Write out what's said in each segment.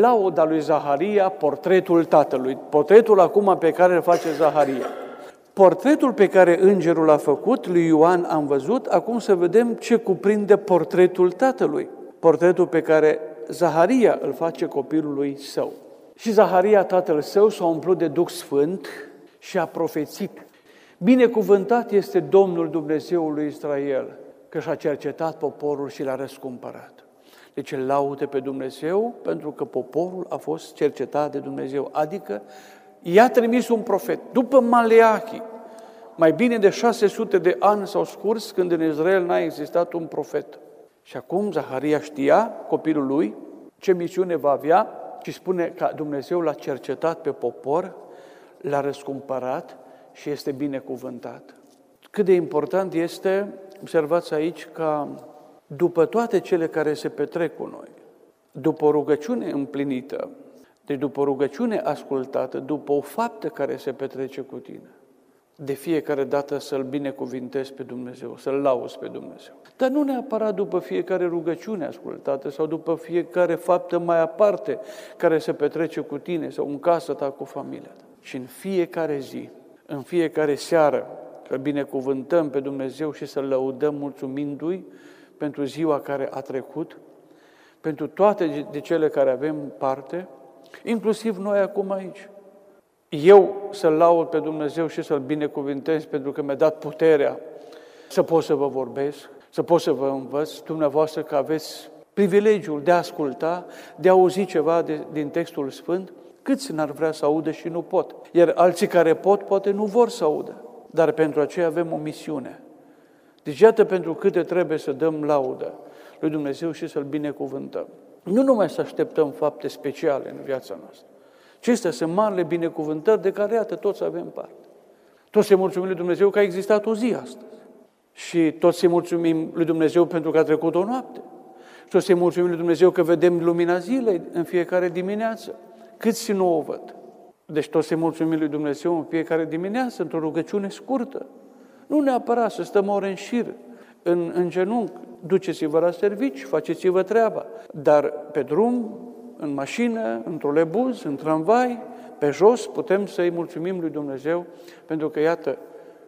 lauda lui Zaharia, portretul tatălui. Portretul acum pe care îl face Zaharia. Portretul pe care îngerul a făcut, lui Ioan am văzut, acum să vedem ce cuprinde portretul tatălui. Portretul pe care Zaharia îl face copilului său. Și Zaharia, tatăl său, s-a umplut de Duh Sfânt și a profețit. Binecuvântat este Domnul Dumnezeul lui Israel, că și-a cercetat poporul și l-a răscumpărat. Deci îl laude pe Dumnezeu pentru că poporul a fost cercetat de Dumnezeu. Adică i-a trimis un profet. După Maleachi, mai bine de 600 de ani s-au scurs când în Israel n-a existat un profet. Și acum Zaharia știa, copilul lui, ce misiune va avea și spune că Dumnezeu l-a cercetat pe popor, l-a răscumpărat și este binecuvântat. Cât de important este, observați aici, că după toate cele care se petrec cu noi, după o rugăciune împlinită, deci după o rugăciune ascultată, după o faptă care se petrece cu tine, de fiecare dată să-L binecuvintezi pe Dumnezeu, să-L lauzi pe Dumnezeu. Dar nu neapărat după fiecare rugăciune ascultată sau după fiecare faptă mai aparte care se petrece cu tine sau în casă ta cu familia ta. Și în fiecare zi, în fiecare seară, să binecuvântăm pe Dumnezeu și să-L lăudăm mulțumindu-i pentru ziua care a trecut, pentru toate de cele care avem parte, inclusiv noi acum aici. Eu să-L laud pe Dumnezeu și să-L binecuvintez pentru că mi-a dat puterea să pot să vă vorbesc, să pot să vă învăț, dumneavoastră că aveți privilegiul de a asculta, de a auzi ceva de, din textul Sfânt, câți n-ar vrea să audă și nu pot. Iar alții care pot, poate nu vor să audă. Dar pentru aceea avem o misiune. Deci iată pentru câte trebuie să dăm laudă lui Dumnezeu și să-L binecuvântăm. Nu numai să așteptăm fapte speciale în viața noastră, Acestea sunt marile binecuvântări de care, iată, toți avem parte. Toți se mulțumim lui Dumnezeu că a existat o zi astăzi. Și toți se mulțumim lui Dumnezeu pentru că a trecut o noapte. Și toți se mulțumim lui Dumnezeu că vedem lumina zilei în fiecare dimineață. Câți nu o văd? Deci toți se mulțumim lui Dumnezeu în fiecare dimineață, într-o rugăciune scurtă. Nu neapărat să stăm ore în șir, în, în genunchi, duceți-vă la servici, faceți-vă treaba. Dar pe drum, în mașină, în trolebuz, în tramvai, pe jos, putem să-i mulțumim lui Dumnezeu, pentru că, iată,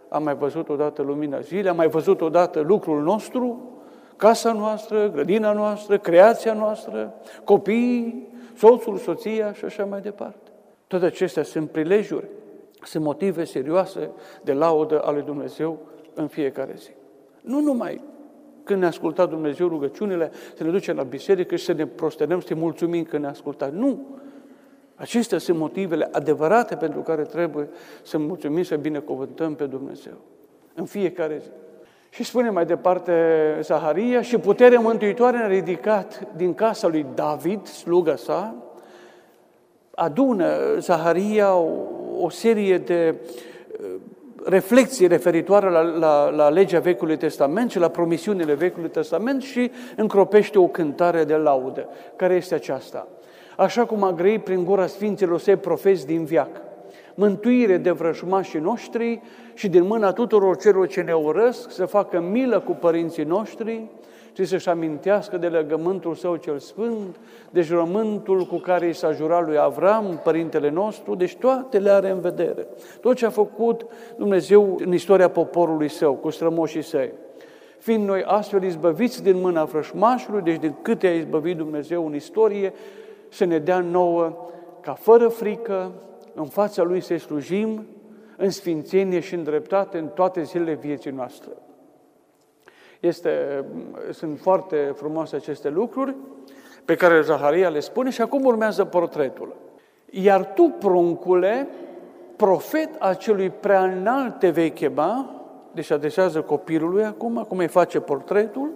am mai văzut odată lumina zilei, am mai văzut odată lucrul nostru, casa noastră, grădina noastră, creația noastră, copiii, soțul, soția și așa mai departe. Toate acestea sunt prilejuri, sunt motive serioase de laudă ale Dumnezeu în fiecare zi. Nu numai când ne asculta Dumnezeu rugăciunile, să ne ducem la biserică și să ne prostenăm, să ne mulțumim că ne asculta. Nu! Acestea sunt motivele adevărate pentru care trebuie să mulțumim, să binecuvântăm pe Dumnezeu. În fiecare zi. Și spune mai departe Zaharia, și puterea mântuitoare a ridicat din casa lui David, sluga sa, adună Zaharia o, o serie de reflexii referitoare la, la, la legea Vechiului Testament și la promisiunile Vechiului Testament și încropește o cântare de laudă. Care este aceasta? Așa cum a grăit prin gura Sfinților săi profeți din viac, mântuire de vrăjmașii noștri și din mâna tuturor celor ce ne urăsc, să facă milă cu părinții noștri, și să-și amintească de legământul său cel sfânt, de jurământul cu care i s-a jurat lui Avram, părintele nostru, deci toate le are în vedere. Tot ce a făcut Dumnezeu în istoria poporului său, cu strămoșii săi. Fiind noi astfel izbăviți din mâna frășmașului, deci din câte a izbăvit Dumnezeu în istorie, să ne dea nouă ca fără frică, în fața Lui să slujim, în sfințenie și în dreptate în toate zilele vieții noastre. Este, sunt foarte frumoase aceste lucruri pe care Zaharia le spune și acum urmează portretul. Iar tu, pruncule, profet acelui prea înalt te vei chema, deci adresează copilului acum, acum îi face portretul,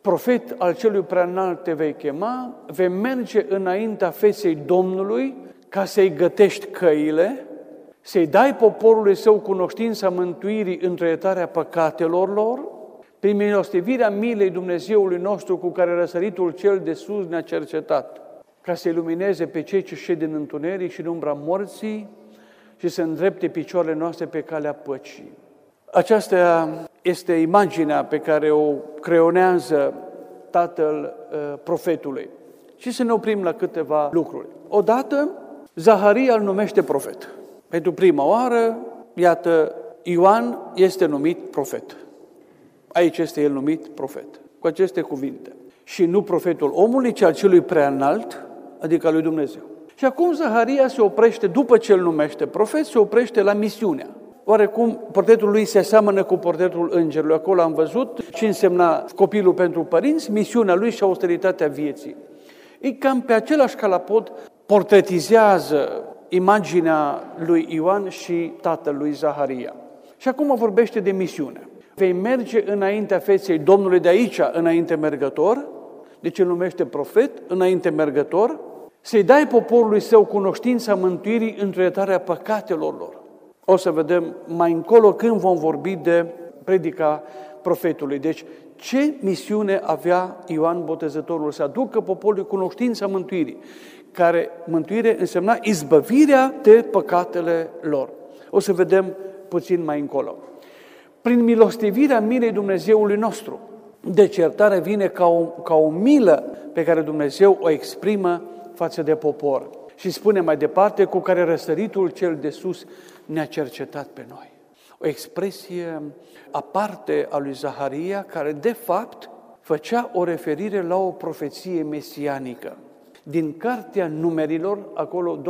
profet al celui prea înalt te vei chema, vei merge înaintea feței Domnului ca să-i gătești căile, să-i dai poporului său cunoștința mântuirii între iertarea păcatelor lor, prin milostivirea milei Dumnezeului nostru cu care răsăritul cel de sus ne-a cercetat, ca să ilumineze pe cei ce șed în întuneric și în umbra morții și să îndrepte picioarele noastre pe calea păcii. Aceasta este imaginea pe care o creonează tatăl uh, profetului. Și să ne oprim la câteva lucruri. Odată, Zaharia îl numește profet. Pentru prima oară, iată, Ioan este numit profet. Aici este el numit profet. Cu aceste cuvinte. Și nu profetul omului, ci al celui prea înalt, adică al lui Dumnezeu. Și acum Zaharia se oprește, după ce îl numește profet, se oprește la misiunea. Oarecum portretul lui se aseamănă cu portretul îngerului. Acolo am văzut ce însemna copilul pentru părinți, misiunea lui și austeritatea vieții. E cam pe același calapod portretizează imaginea lui Ioan și tatălui Zaharia. Și acum vorbește de misiune. Vei merge înaintea feței Domnului de aici, înainte mergător, deci îl numește profet, înainte mergător, să-i dai poporului său cunoștința mântuirii într iertarea păcatelor lor. O să vedem mai încolo când vom vorbi de predica profetului. Deci, ce misiune avea Ioan Botezătorul? Să aducă poporului cunoștința mântuirii, care mântuire însemna izbăvirea de păcatele lor. O să vedem puțin mai încolo. Prin milostivirea milei Dumnezeului nostru, deci iertarea vine ca o, ca o milă pe care Dumnezeu o exprimă față de popor. Și spune mai departe, cu care răsăritul cel de sus ne-a cercetat pe noi. O expresie aparte a lui Zaharia, care de fapt făcea o referire la o profeție mesianică. Din cartea numerilor, acolo 24-17,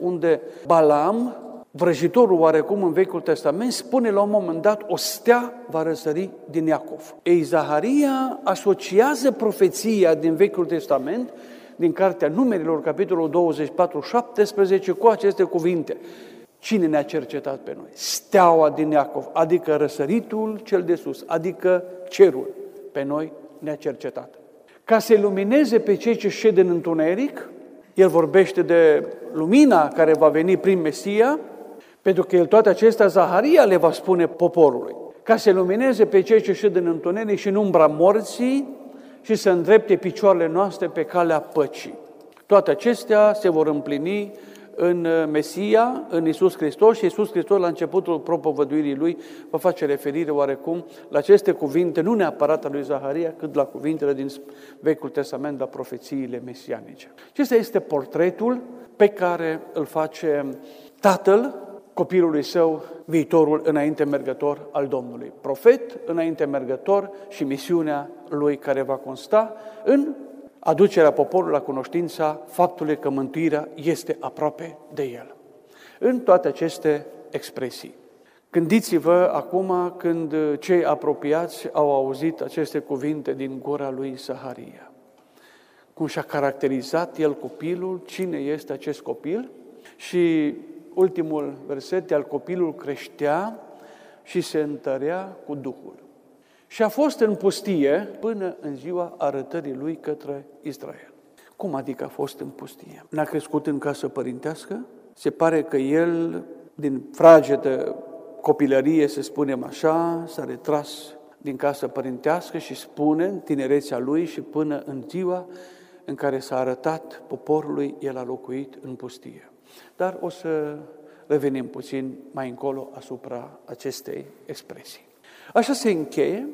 unde Balaam, vrăjitorul oarecum în Vechiul Testament, spune la un moment dat, o stea va răsări din Iacov. Ei, Zaharia asociază profeția din Vechiul Testament din Cartea Numerilor, capitolul 24, 17, cu aceste cuvinte. Cine ne-a cercetat pe noi? Steaua din Iacov, adică răsăritul cel de sus, adică cerul, pe noi ne-a cercetat. Ca să lumineze pe cei ce șed în întuneric, el vorbește de lumina care va veni prin Mesia, pentru că el toate acestea, Zaharia le va spune poporului. Ca să lumineze pe cei ce șed în întuneric și în umbra morții, și să îndrepte picioarele noastre pe calea păcii. Toate acestea se vor împlini în Mesia, în Isus Hristos și Isus Hristos la începutul propovăduirii lui va face referire oarecum la aceste cuvinte, nu neapărat a lui Zaharia, cât la cuvintele din Vechiul Testament, la profețiile mesianice. Acesta este portretul pe care îl face tatăl copilului său, viitorul înainte mergător al Domnului. Profet înainte mergător și misiunea lui care va consta în aducerea poporului la cunoștința faptului că mântuirea este aproape de el. În toate aceste expresii. Gândiți-vă acum când cei apropiați au auzit aceste cuvinte din gura lui Saharia. Cum și-a caracterizat el copilul, cine este acest copil și ultimul verset, al copilul creștea și se întărea cu Duhul. Și a fost în pustie până în ziua arătării lui către Israel. Cum adică a fost în pustie? N-a crescut în casă părintească? Se pare că el, din fragedă copilărie, să spunem așa, s-a retras din casă părintească și spune în tinerețea lui și până în ziua în care s-a arătat poporului, el a locuit în pustie. Dar o să revenim puțin mai încolo asupra acestei expresii. Așa se încheie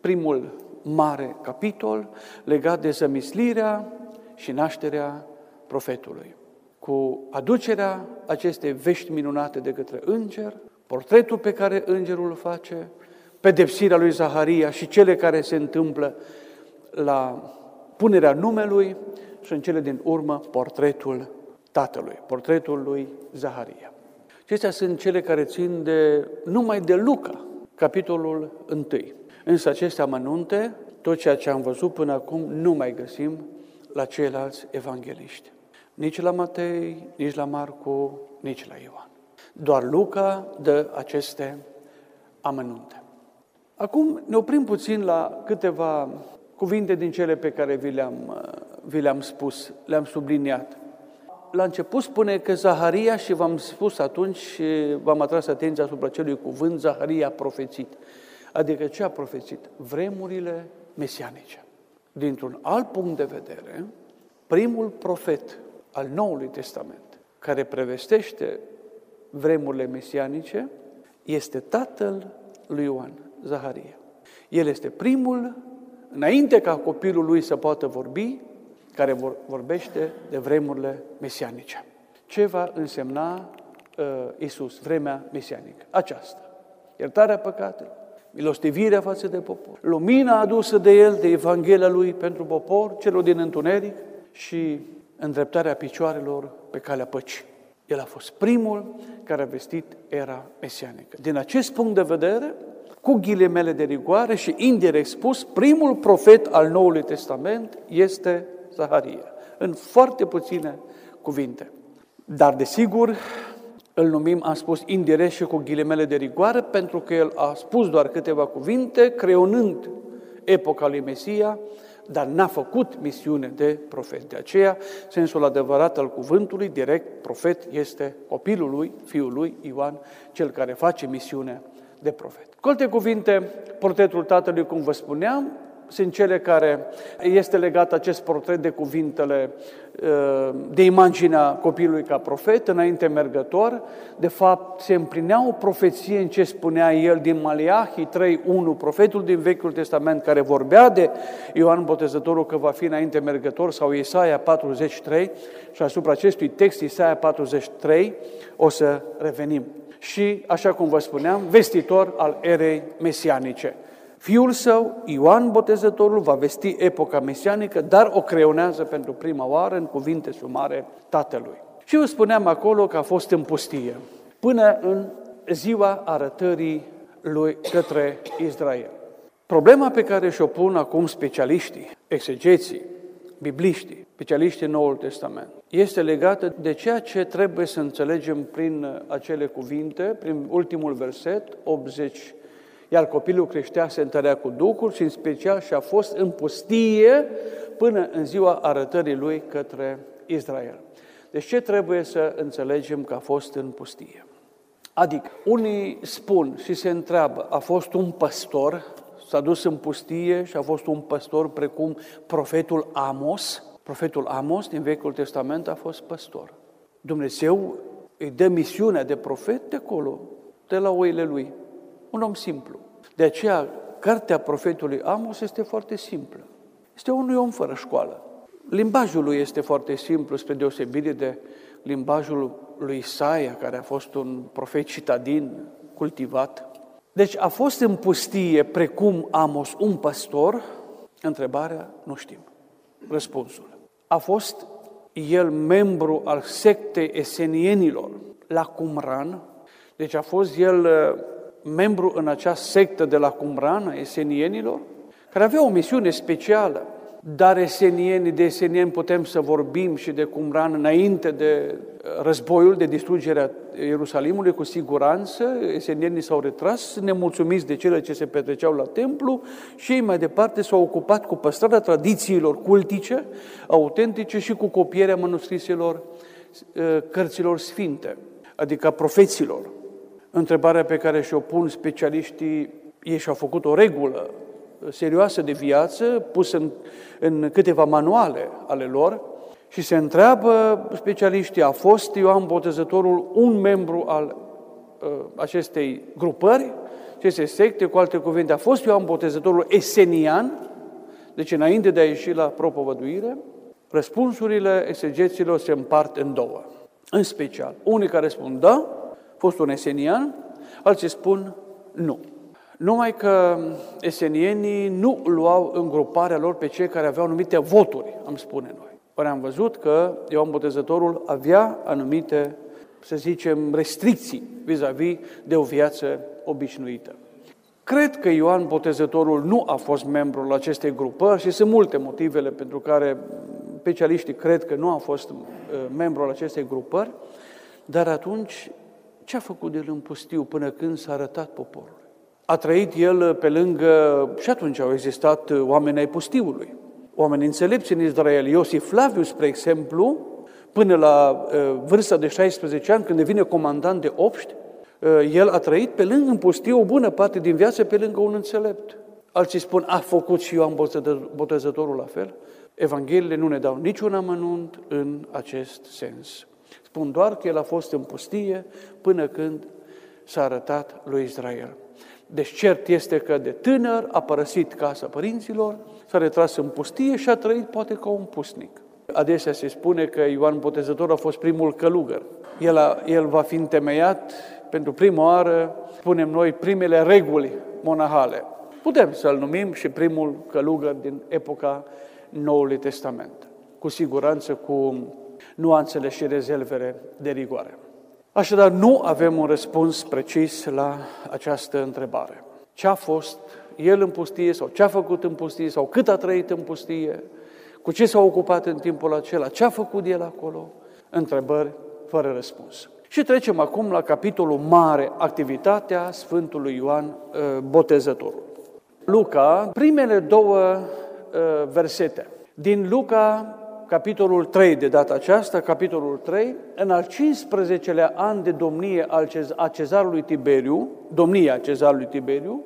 primul mare capitol legat de zămislirea și nașterea profetului. Cu aducerea acestei vești minunate de către înger, portretul pe care îngerul îl face, pedepsirea lui Zaharia și cele care se întâmplă la punerea numelui și în cele din urmă portretul tatălui, portretul lui Zaharia. Acestea sunt cele care țin de, numai de Luca, capitolul 1. Însă aceste amănunte, tot ceea ce am văzut până acum, nu mai găsim la ceilalți evangeliști. Nici la Matei, nici la Marcu, nici la Ioan. Doar Luca dă aceste amănunte. Acum ne oprim puțin la câteva cuvinte din cele pe care vi le-am, vi le-am spus, le-am subliniat la început spune că Zaharia, și v-am spus atunci și v-am atras atenția asupra celui cuvânt, Zaharia a profețit. Adică ce a profețit? Vremurile mesianice. Dintr-un alt punct de vedere, primul profet al Noului Testament care prevestește vremurile mesianice este tatăl lui Ioan, Zaharia. El este primul înainte ca copilul lui să poată vorbi, care vorbește de vremurile mesianice. Ce va însemna uh, Isus, vremea mesianică? Aceasta. Iertarea păcatelor, milostivirea față de popor, lumina adusă de El, de Evanghelia Lui pentru popor, celor din întuneric și îndreptarea picioarelor pe calea păcii. El a fost primul care a vestit era mesianică. Din acest punct de vedere, cu ghilimele de rigoare și indirect spus, primul profet al Noului Testament este Zaharia, în foarte puține cuvinte. Dar, desigur, îl numim, am spus, indirect și cu ghilimele de rigoare, pentru că el a spus doar câteva cuvinte, creionând epoca lui Mesia, dar n-a făcut misiune de profet. De aceea, sensul adevărat al cuvântului, direct, profet, este copilul lui, fiul lui, Ioan, cel care face misiunea de profet. Cu alte cuvinte, portretul tatălui, cum vă spuneam, sunt cele care este legat acest portret de cuvintele uh, de imaginea copilului ca profet, înainte mergător. De fapt, se împlinea o profeție în ce spunea el din Maliahi 3.1, profetul din Vechiul Testament care vorbea de Ioan Botezătorul că va fi înainte mergător, sau Isaia 43, și asupra acestui text, Isaia 43, o să revenim. Și, așa cum vă spuneam, vestitor al erei mesianice. Fiul său, Ioan Botezătorul, va vesti epoca mesianică, dar o creonează pentru prima oară în cuvinte sumare tatălui. Și vă spuneam acolo că a fost în pustie, până în ziua arătării lui către Israel. Problema pe care și-o pun acum specialiștii, exegeții, bibliștii, specialiștii Noul Testament, este legată de ceea ce trebuie să înțelegem prin acele cuvinte, prin ultimul verset, 80 iar copilul creștea, se întărea cu Duhul și în special și a fost în pustie până în ziua arătării lui către Israel. Deci ce trebuie să înțelegem că a fost în pustie? Adică, unii spun și se întreabă, a fost un păstor, s-a dus în pustie și a fost un păstor precum profetul Amos. Profetul Amos din Vechiul Testament a fost păstor. Dumnezeu îi dă misiunea de profet de acolo, de la oile lui. Un om simplu. De aceea, cartea profetului Amos este foarte simplă. Este unui om fără școală. Limbajul lui este foarte simplu, spre deosebire de limbajul lui Isaia, care a fost un profet citadin, cultivat. Deci a fost în pustie, precum Amos, un păstor? Întrebarea, nu știm. Răspunsul. A fost el membru al sectei esenienilor la Cumran, deci a fost el membru în acea sectă de la Cumran, esenienilor, care avea o misiune specială. Dar esenieni, de esenieni putem să vorbim și de Cumran înainte de războiul, de distrugerea Ierusalimului, cu siguranță. Esenienii s-au retras, nemulțumiți de cele ce se petreceau la templu și ei mai departe s-au ocupat cu păstrarea tradițiilor cultice, autentice și cu copierea manuscriselor ă, cărților sfinte, adică profeților. Întrebarea pe care și-o pun specialiștii, ei și-au făcut o regulă serioasă de viață, pusă în, în câteva manuale ale lor, și se întreabă specialiștii, a fost Ioan Botezătorul un membru al uh, acestei grupări, acestei secte, cu alte cuvinte, a fost Ioan Botezătorul esenian, deci înainte de a ieși la propovăduire, răspunsurile exegeților se împart în două. În special, unii care spun da, fost un esenian, alții spun nu. Numai că esenienii nu luau în gruparea lor pe cei care aveau anumite voturi, am spune noi. Ori am văzut că Ioan Botezătorul avea anumite, să zicem, restricții vis-a-vis de o viață obișnuită. Cred că Ioan Botezătorul nu a fost membru la acestei grupări și sunt multe motivele pentru care specialiștii cred că nu a fost uh, membru al acestei grupări, dar atunci ce a făcut el în pustiu până când s-a arătat poporul? A trăit el pe lângă, și atunci au existat oameni ai pustiului, oameni înțelepți în Israel. Iosif Flaviu, spre exemplu, până la uh, vârsta de 16 ani, când devine comandant de obști, uh, el a trăit pe lângă în pustiu o bună parte din viață pe lângă un înțelept. Alții spun, a făcut și Ioan Botezătorul la fel. Evangheliile nu ne dau niciun amănunt în acest sens. Spun doar că el a fost în pustie până când s-a arătat lui Israel. Deci cert este că de tânăr a părăsit casa părinților, s-a retras în pustie și a trăit poate ca un pusnic. Adesea se spune că Ioan Botezător a fost primul călugăr. El, a, el va fi întemeiat pentru prima oară, spunem noi, primele reguli monahale. Putem să-l numim și primul călugăr din epoca Noului Testament. Cu siguranță cu nuanțele și rezervele de rigoare. Așadar, nu avem un răspuns precis la această întrebare. Ce a fost el în pustie sau ce a făcut în pustie sau cât a trăit în pustie, cu ce s-a ocupat în timpul acela, ce a făcut el acolo, întrebări fără răspuns. Și trecem acum la capitolul mare, activitatea Sfântului Ioan uh, Botezătorul. Luca, primele două uh, versete. Din Luca, capitolul 3 de data aceasta, capitolul 3, în al 15-lea an de domnie a cezarului Tiberiu, domnia cezarului Tiberiu,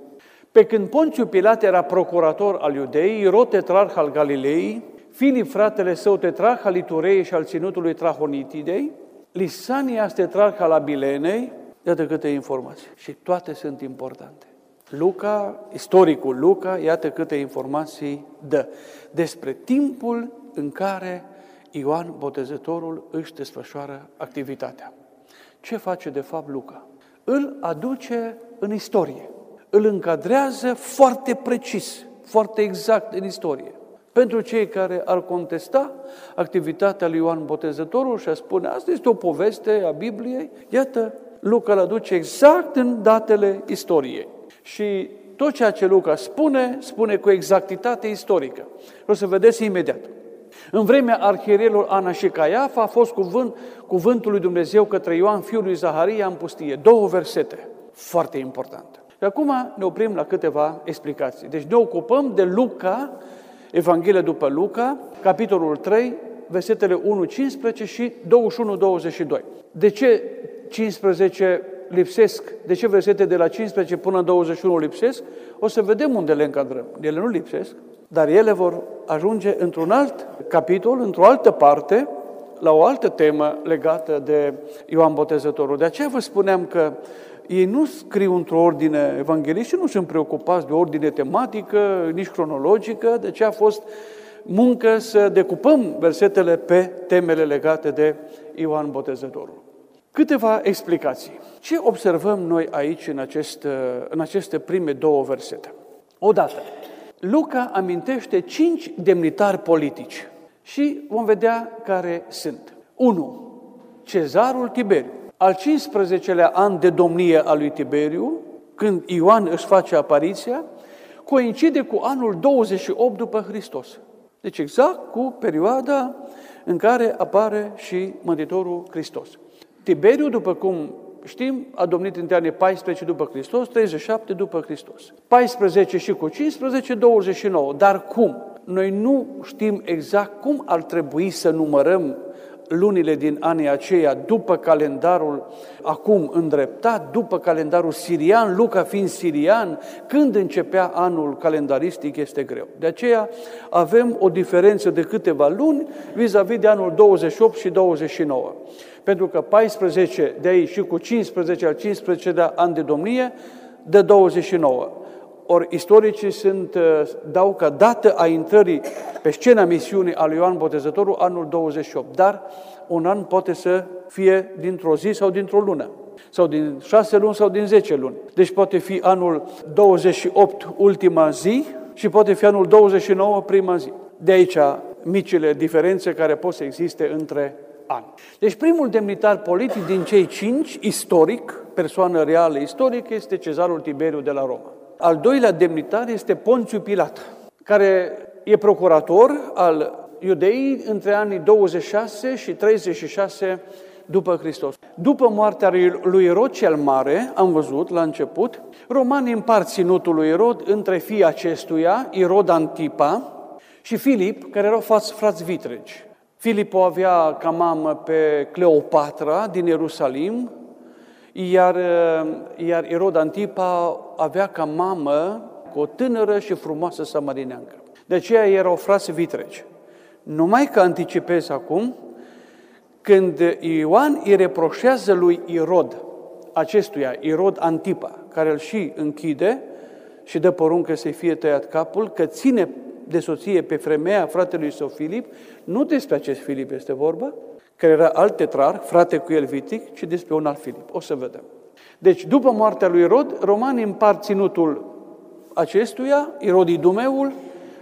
pe când Ponțiu Pilat era procurator al Iudeii, Irod tetrarh al Galilei, Filip, fratele său, tetrarh al Iturei și al ținutului Trahonitidei, Lisania, tetrarh al Abilenei, iată câte informații. Și toate sunt importante. Luca, istoricul Luca, iată câte informații dă despre timpul în care Ioan Botezătorul își desfășoară activitatea. Ce face de fapt Luca? Îl aduce în istorie, îl încadrează foarte precis, foarte exact în istorie. Pentru cei care ar contesta activitatea lui Ioan Botezătorul și a spune, asta este o poveste a Bibliei, iată, Luca îl aduce exact în datele istoriei. Și tot ceea ce Luca spune, spune cu exactitate istorică. O să vedeți imediat. În vremea arhierelor Ana și Caiafa a fost cuvânt, cuvântul lui Dumnezeu către Ioan, fiul lui Zaharia, în pustie. Două versete, foarte importante. Și acum ne oprim la câteva explicații. Deci ne ocupăm de Luca, Evanghelia după Luca, capitolul 3, versetele 1-15 și 21-22. De ce 15 lipsesc? De ce versete de la 15 până la 21 lipsesc? O să vedem unde le încadrăm. Ele nu lipsesc, dar ele vor ajunge într-un alt capitol, într-o altă parte, la o altă temă legată de Ioan Botezătorul. De aceea vă spuneam că ei nu scriu într-o ordine evanghelistă, nu sunt preocupați de ordine tematică, nici cronologică, de ce a fost muncă să decupăm versetele pe temele legate de Ioan Botezătorul. Câteva explicații. Ce observăm noi aici în, acest, în aceste prime două versete? Odată, Luca amintește cinci demnitari politici și vom vedea care sunt. 1. Cezarul Tiberiu. Al 15-lea an de domnie a lui Tiberiu, când Ioan își face apariția, coincide cu anul 28 după Hristos. Deci exact cu perioada în care apare și Mântuitorul Hristos. Tiberiu, după cum știm, a domnit între anii 14 după Hristos, 37 după Hristos. 14 și cu 15, 29. Dar cum? Noi nu știm exact cum ar trebui să numărăm lunile din anii aceia după calendarul acum îndreptat, după calendarul sirian, Luca fiind sirian, când începea anul calendaristic este greu. De aceea avem o diferență de câteva luni vis-a-vis de anul 28 și 29. Pentru că 14 de aici și cu 15 al 15 de ani de domnie, de 29. Ori istoricii sunt, uh, dau ca dată a intrării pe scena misiunii a lui Ioan Botezătorul anul 28, dar un an poate să fie dintr-o zi sau dintr-o lună, sau din șase luni sau din zece luni. Deci poate fi anul 28 ultima zi și poate fi anul 29 prima zi. De aici micile diferențe care pot să existe între ani. Deci primul demnitar politic din cei cinci, istoric, persoană reală istorică, este cezarul Tiberiu de la Roma. Al doilea demnitar este Ponțiu Pilat, care e procurator al iudeii între anii 26 și 36 după Hristos. După moartea lui Irod cel Mare, am văzut la început, romanii împart ținutul lui Irod între fii acestuia, Irod Antipa și Filip, care erau frați, frați vitregi. Filip o avea ca mamă pe Cleopatra din Ierusalim, iar, iar Irod Antipa avea ca mamă cu o tânără și frumoasă samarineancă. De aceea erau frați vitregi. Numai că anticipez acum, când Ioan îi reproșează lui Irod, acestuia, Irod Antipa, care îl și închide și dă poruncă să-i fie tăiat capul, că ține de soție pe femeia fratelui său Filip, nu despre acest Filip este vorba, care era alt tetrar, frate cu el vitic, ci despre un alt Filip. O să vedem. Deci, după moartea lui Irod, romanii împart ținutul acestuia, Irod Idumeul,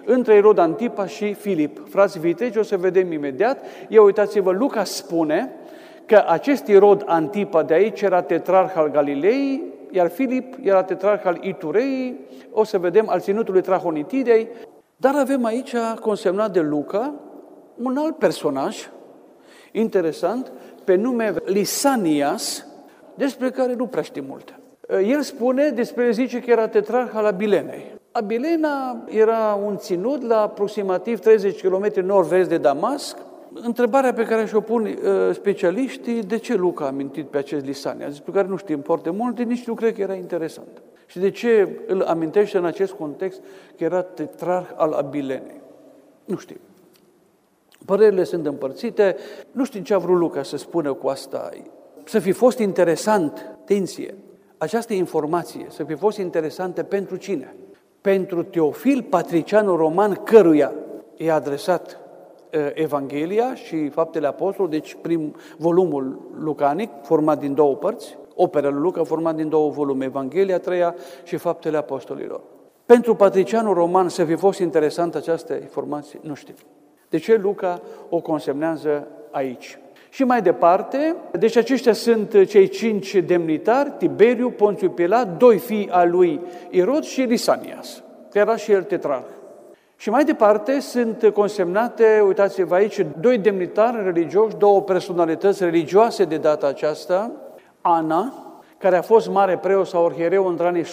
între Irod Antipa și Filip. Frați vitegi, o să vedem imediat. Eu uitați-vă, Luca spune că acest Irod Antipa de aici era tetrarh al Galilei, iar Filip era tetrarh al Iturei, o să vedem al ținutului Trahonitidei, dar avem aici consemnat de Luca un alt personaj interesant pe nume Lisanias, despre care nu prea știm multe. El spune, despre el zice că era tetrarh al Abilenei. Abilena era un ținut la aproximativ 30 km nord-vest de Damasc. Întrebarea pe care și-o pun uh, specialiștii, de ce Luca a amintit pe acest Lisania, despre care nu știm foarte multe, nici nu cred că era interesant. Și de ce îl amintește în acest context că era tetrarh al Abilenei? Nu știm. Părerile sunt împărțite. Nu știu ce a vrut Luca să spună cu asta. Să fi fost interesant, atenție, această informație, să fi fost interesantă pentru cine? Pentru Teofil, patricianul roman, căruia i-a adresat Evanghelia și Faptele Apostolului, deci prim volumul lucanic, format din două părți, opera lui Luca, format din două volume, Evanghelia treia și Faptele Apostolilor. Pentru patricianul roman să fi fost interesant această informație, nu știu. De ce Luca o consemnează aici? Și mai departe, deci aceștia sunt cei cinci demnitari, Tiberiu, Ponțiu Pilat, doi fii al lui Irod și Lisanias, care era și el tetrarh. Și mai departe sunt consemnate, uitați-vă aici, doi demnitari religioși, două personalități religioase de data aceasta, Ana, care a fost mare preot sau orhiereu între anii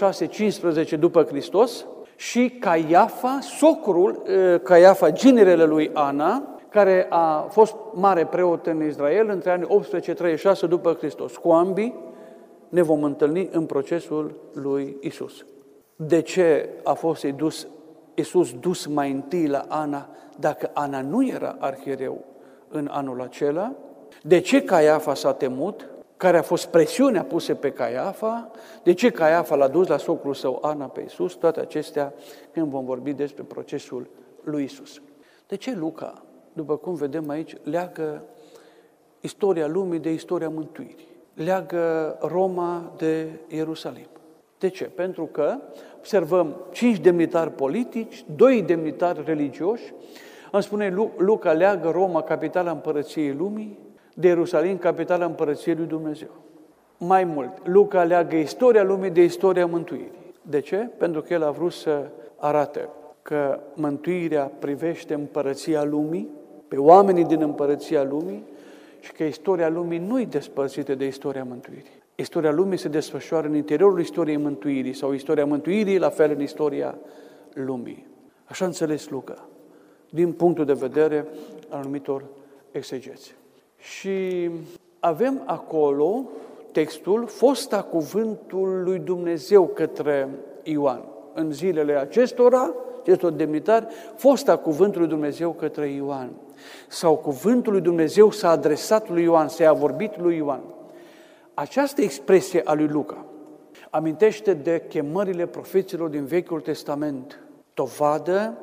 6-15 după Hristos, și Caiafa, socrul, Caiafa, ginerele lui Ana, care a fost mare preot în Israel între anii 18-36 după Hristos. Cu ambii ne vom întâlni în procesul lui Isus. De ce a fost dus, Isus dus mai întâi la Ana dacă Ana nu era arhiereu în anul acela? De ce Caiafa s-a temut? Care a fost presiunea pusă pe Caiafa, de ce Caiafa l-a dus la socrul său Ana pe Isus, toate acestea când vom vorbi despre procesul lui Isus. De ce Luca, după cum vedem aici, leagă istoria lumii de istoria mântuirii, leagă Roma de Ierusalim. De ce? Pentru că observăm cinci demnitari politici, doi demnitari religioși, îmi spune Luca leagă Roma, capitala împărăției lumii, de Ierusalim, capitala împărăției lui Dumnezeu. Mai mult, Luca leagă istoria lumii de istoria mântuirii. De ce? Pentru că el a vrut să arate că mântuirea privește împărăția lumii, pe oamenii din împărăția lumii și că istoria lumii nu e despărțită de istoria mântuirii. Istoria lumii se desfășoară în interiorul istoriei mântuirii sau istoria mântuirii, la fel în istoria lumii. Așa înțeles Luca, din punctul de vedere al anumitor exegeți. Și avem acolo textul, fosta cuvântul lui Dumnezeu către Ioan. În zilele acestora, acestor demnitari, fosta cuvântul lui Dumnezeu către Ioan. Sau cuvântul lui Dumnezeu s-a adresat lui Ioan, s-a vorbit lui Ioan. Această expresie a lui Luca amintește de chemările profeților din Vechiul Testament, dovadă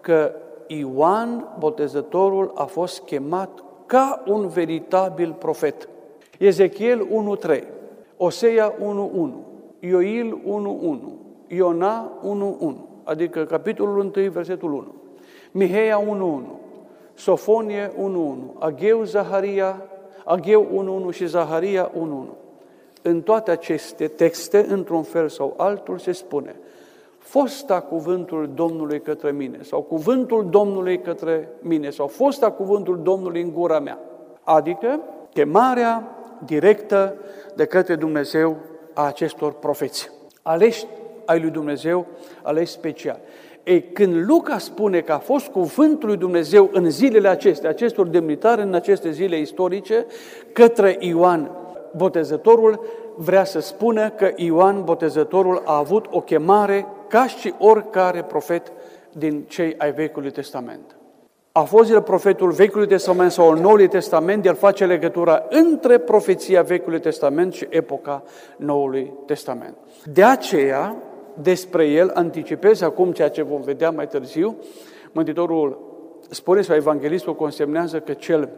că Ioan, botezătorul, a fost chemat ca un veritabil profet. Ezechiel 1.3, Osea 1.1, Ioil 1.1, Iona 1.1, adică capitolul 1, versetul 1, Miheia 1.1, Sofonie 1.1, Ageu, Zaharia, Ageu 1.1 și Zaharia 1.1. În toate aceste texte, într-un fel sau altul, se spune – fosta cuvântul Domnului către mine sau cuvântul Domnului către mine sau fosta cuvântul Domnului în gura mea. Adică chemarea directă de către Dumnezeu a acestor profeți. Aleși ai lui Dumnezeu, aleși special. Ei, când Luca spune că a fost cuvântul lui Dumnezeu în zilele acestea, acestor demnitari, în aceste zile istorice, către Ioan Botezătorul, vrea să spună că Ioan Botezătorul a avut o chemare ca și oricare profet din cei ai Vechiului Testament. a fost el profetul Vechiului Testament sau al Noului Testament, el face legătura între profeția Vechiului Testament și epoca Noului Testament. De aceea, despre el anticipez acum ceea ce vom vedea mai târziu, Mântuitorul spune sau evanghelistul consemnează că cel,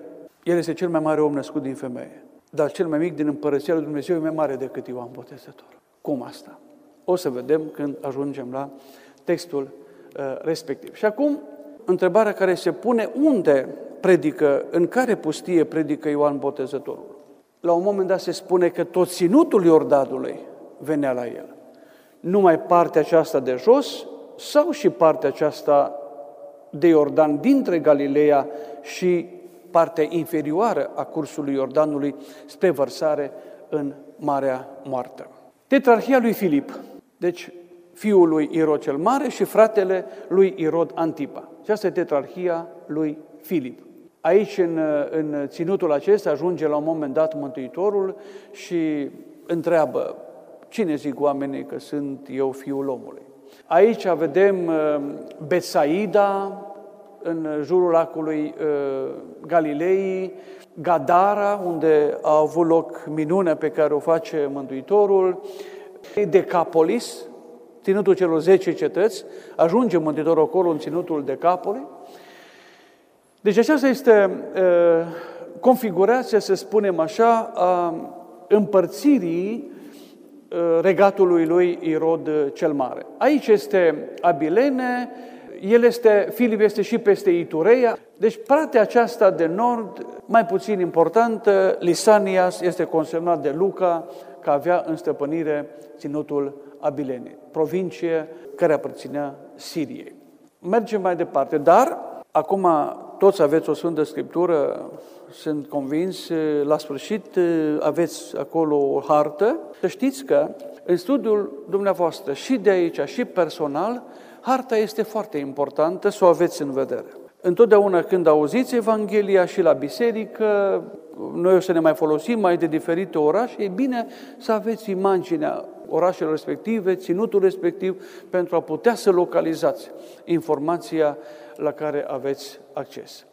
el este cel mai mare om născut din femeie, dar cel mai mic din împărăția lui Dumnezeu e mai mare decât Ioan Botezător. Cum asta? O să vedem când ajungem la textul uh, respectiv. Și acum, întrebarea care se pune, unde predică, în care pustie predică Ioan Botezătorul? La un moment dat se spune că tot ținutul Iordanului venea la el. Numai partea aceasta de jos sau și partea aceasta de Iordan dintre Galileea și partea inferioară a cursului Iordanului spre vărsare în Marea Moartă. Tetrarhia lui Filip, deci fiul lui Irod cel Mare și fratele lui Irod Antipa. Aceasta e tetrarhia lui Filip. Aici, în, în ținutul acesta, ajunge la un moment dat Mântuitorul și întreabă, cine zic oamenii că sunt eu fiul omului? Aici vedem uh, Betsaida, în jurul lacului uh, Galilei, Gadara, unde a avut loc minunea pe care o face Mântuitorul, Decapolis, ținutul celor 10 cetăți, ajunge Mântuitorul acolo în ținutul Decapoli. Deci aceasta este uh, configurația, să spunem așa, a împărțirii uh, regatului lui Irod cel Mare. Aici este Abilene, el este, Filip este și peste Itureia, deci partea aceasta de nord, mai puțin importantă, Lisanias este consemnat de Luca, că avea în stăpânire ținutul Abilene, provincie care aparținea Siriei. Mergem mai departe, dar acum toți aveți o Sfântă Scriptură, sunt convins, la sfârșit aveți acolo o hartă, să știți că în studiul dumneavoastră și de aici și personal, harta este foarte importantă să o aveți în vedere. Întotdeauna când auziți Evanghelia și la biserică, noi o să ne mai folosim mai de diferite orașe, e bine să aveți imaginea orașelor respective, ținutul respectiv, pentru a putea să localizați informația la care aveți acces.